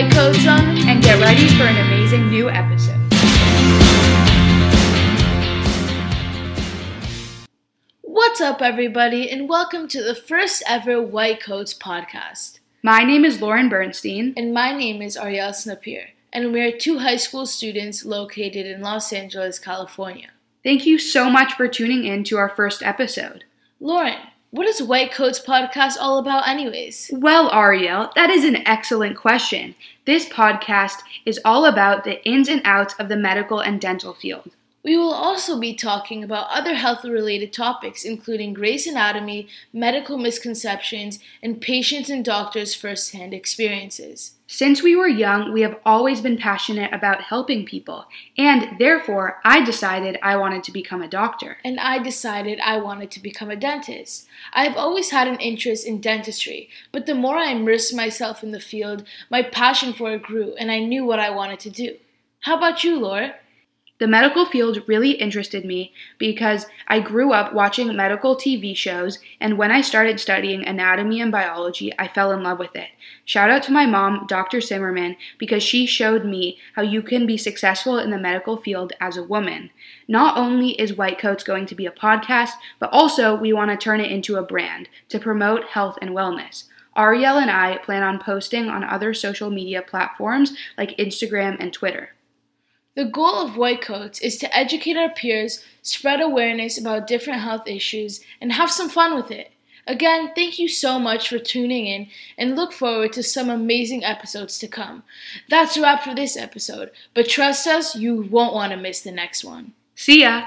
coats on and get ready for an amazing new episode. What's up, everybody, and welcome to the first ever White Coats podcast. My name is Lauren Bernstein. And my name is Ariel Snapier, and we are two high school students located in Los Angeles, California. Thank you so much for tuning in to our first episode. Lauren, what is White Coats podcast all about, anyways? Well, Ariel, that is an excellent question. This podcast is all about the ins and outs of the medical and dental field. We will also be talking about other health related topics, including Grey's Anatomy, medical misconceptions, and patients and doctors' first hand experiences. Since we were young, we have always been passionate about helping people, and therefore, I decided I wanted to become a doctor. And I decided I wanted to become a dentist. I have always had an interest in dentistry, but the more I immersed myself in the field, my passion for it grew, and I knew what I wanted to do. How about you, Laura? The medical field really interested me because I grew up watching medical TV shows, and when I started studying anatomy and biology, I fell in love with it. Shout out to my mom, Dr. Zimmerman, because she showed me how you can be successful in the medical field as a woman. Not only is White Coats going to be a podcast, but also we want to turn it into a brand to promote health and wellness. Ariel and I plan on posting on other social media platforms like Instagram and Twitter. The goal of White Coats is to educate our peers, spread awareness about different health issues, and have some fun with it. Again, thank you so much for tuning in and look forward to some amazing episodes to come. That's a wrap for this episode, but trust us, you won't want to miss the next one. See ya!